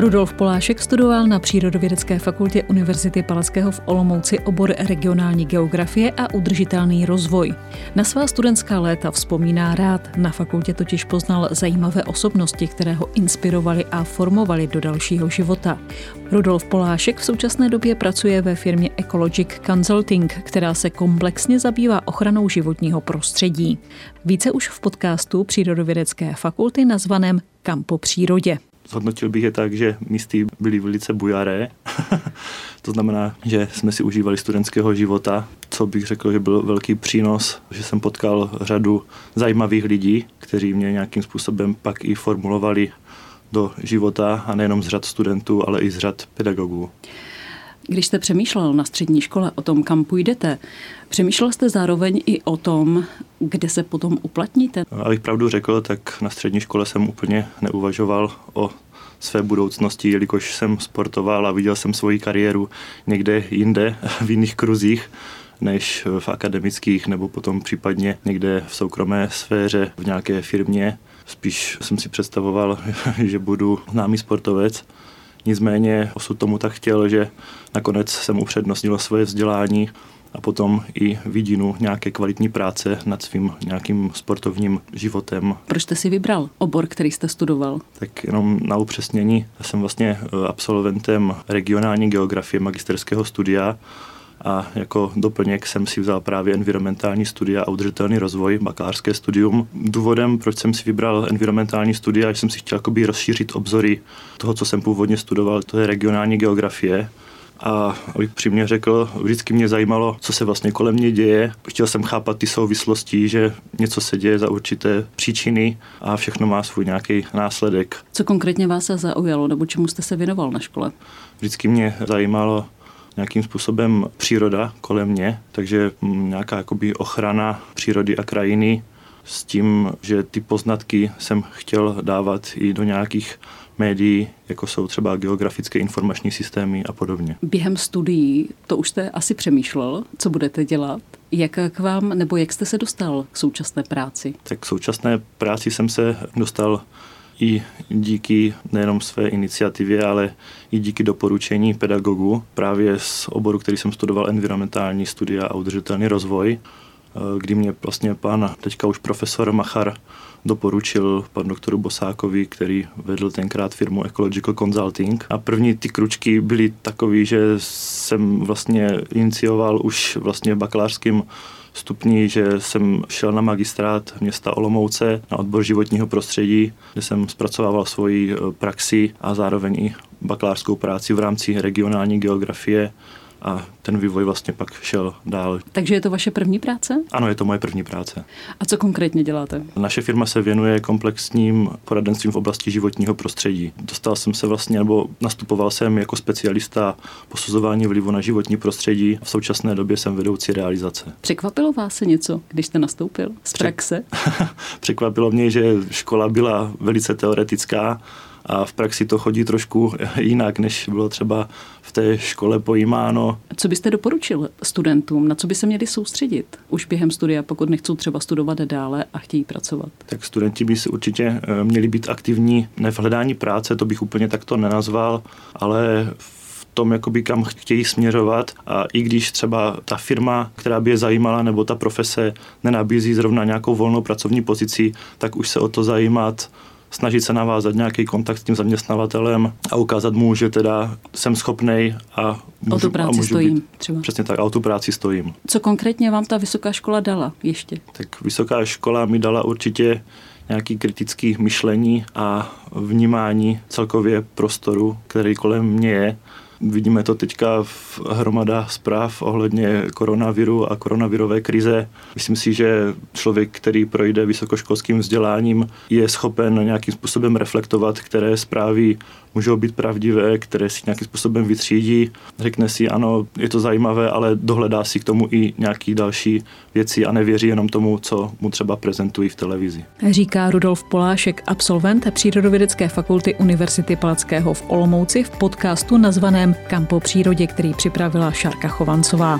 Rudolf Polášek studoval na Přírodovědecké fakultě Univerzity Palackého v Olomouci obor regionální geografie a udržitelný rozvoj. Na svá studentská léta vzpomíná rád, na fakultě totiž poznal zajímavé osobnosti, které ho inspirovaly a formovaly do dalšího života. Rudolf Polášek v současné době pracuje ve firmě Ecologic Consulting, která se komplexně zabývá ochranou životního prostředí. Více už v podcastu Přírodovědecké fakulty nazvaném Kampo přírodě. Zhodnotil bych je tak, že místy byly velice bujaré. to znamená, že jsme si užívali studentského života, co bych řekl, že byl velký přínos, že jsem potkal řadu zajímavých lidí, kteří mě nějakým způsobem pak i formulovali do života a nejenom z řad studentů, ale i z řad pedagogů. Když jste přemýšlel na střední škole o tom, kam půjdete, přemýšlel jste zároveň i o tom, kde se potom uplatníte? Abych pravdu řekl, tak na střední škole jsem úplně neuvažoval o své budoucnosti, jelikož jsem sportoval a viděl jsem svoji kariéru někde jinde, v jiných kruzích než v akademických nebo potom případně někde v soukromé sféře v nějaké firmě. Spíš jsem si představoval, že budu známý sportovec. Nicméně osud tomu tak chtěl, že nakonec jsem upřednostnil svoje vzdělání a potom i vidinu nějaké kvalitní práce nad svým nějakým sportovním životem. Proč jste si vybral obor, který jste studoval? Tak jenom na upřesnění, já jsem vlastně eh, absolventem regionální geografie magisterského studia a jako doplněk jsem si vzal právě environmentální studia a udržitelný rozvoj, bakalářské studium. Důvodem, proč jsem si vybral environmentální studia, že jsem si chtěl jakoby rozšířit obzory toho, co jsem původně studoval, to je regionální geografie. A abych přímě řekl, vždycky mě zajímalo, co se vlastně kolem mě děje. Chtěl jsem chápat ty souvislosti, že něco se děje za určité příčiny a všechno má svůj nějaký následek. Co konkrétně vás se zaujalo, nebo čemu jste se věnoval na škole? Vždycky mě zajímalo nějakým způsobem příroda kolem mě, takže nějaká jakoby ochrana přírody a krajiny s tím, že ty poznatky jsem chtěl dávat i do nějakých médií, jako jsou třeba geografické informační systémy a podobně. Během studií to už jste asi přemýšlel, co budete dělat? Jak k vám, nebo jak jste se dostal k současné práci? Tak k současné práci jsem se dostal i díky nejenom své iniciativě, ale i díky doporučení pedagogů právě z oboru, který jsem studoval environmentální studia a udržitelný rozvoj, kdy mě vlastně pan teďka už profesor Machar doporučil panu doktoru Bosákovi, který vedl tenkrát firmu Ecological Consulting. A první ty kručky byly takové, že jsem vlastně inicioval už vlastně bakalářským stupni, že jsem šel na magistrát města Olomouce na odbor životního prostředí, kde jsem zpracovával svoji eh, praxi a zároveň i bakalářskou práci v rámci regionální geografie a ten vývoj vlastně pak šel dál. Takže je to vaše první práce? Ano, je to moje první práce. A co konkrétně děláte? Naše firma se věnuje komplexním poradenstvím v oblasti životního prostředí. Dostal jsem se vlastně, nebo nastupoval jsem jako specialista posuzování vlivu na životní prostředí. V současné době jsem vedoucí realizace. Překvapilo vás se něco, když jste nastoupil z praxe? Překvapilo mě, že škola byla velice teoretická a v praxi to chodí trošku jinak, než bylo třeba v té škole pojímáno. Co byste doporučil studentům, na co by se měli soustředit už během studia, pokud nechcou třeba studovat dále a chtějí pracovat? Tak studenti by si určitě eh, měli být aktivní ne v hledání práce, to bych úplně takto nenazval, ale v tom, jakoby kam chtějí směřovat a i když třeba ta firma, která by je zajímala, nebo ta profese nenabízí zrovna nějakou volnou pracovní pozici, tak už se o to zajímat snažit se navázat nějaký kontakt s tím zaměstnavatelem a ukázat mu, že teda jsem schopný a můžu, o tu práci a můžu stojím být, třeba. Přesně tak, a o tu práci stojím. Co konkrétně vám ta vysoká škola dala ještě? Tak vysoká škola mi dala určitě nějaký kritický myšlení a vnímání celkově prostoru, který kolem mě je Vidíme to teďka v hromada zpráv ohledně koronaviru a koronavirové krize. Myslím si, že člověk, který projde vysokoškolským vzděláním, je schopen nějakým způsobem reflektovat, které zprávy můžou být pravdivé, které si nějakým způsobem vytřídí. Řekne si, ano, je to zajímavé, ale dohledá si k tomu i nějaký další věci a nevěří jenom tomu, co mu třeba prezentují v televizi. Říká Rudolf Polášek, absolvent Přírodovědecké fakulty Univerzity Palackého v Olomouci v podcastu nazvaném Kampo přírodě, který připravila Šarka Chovancová.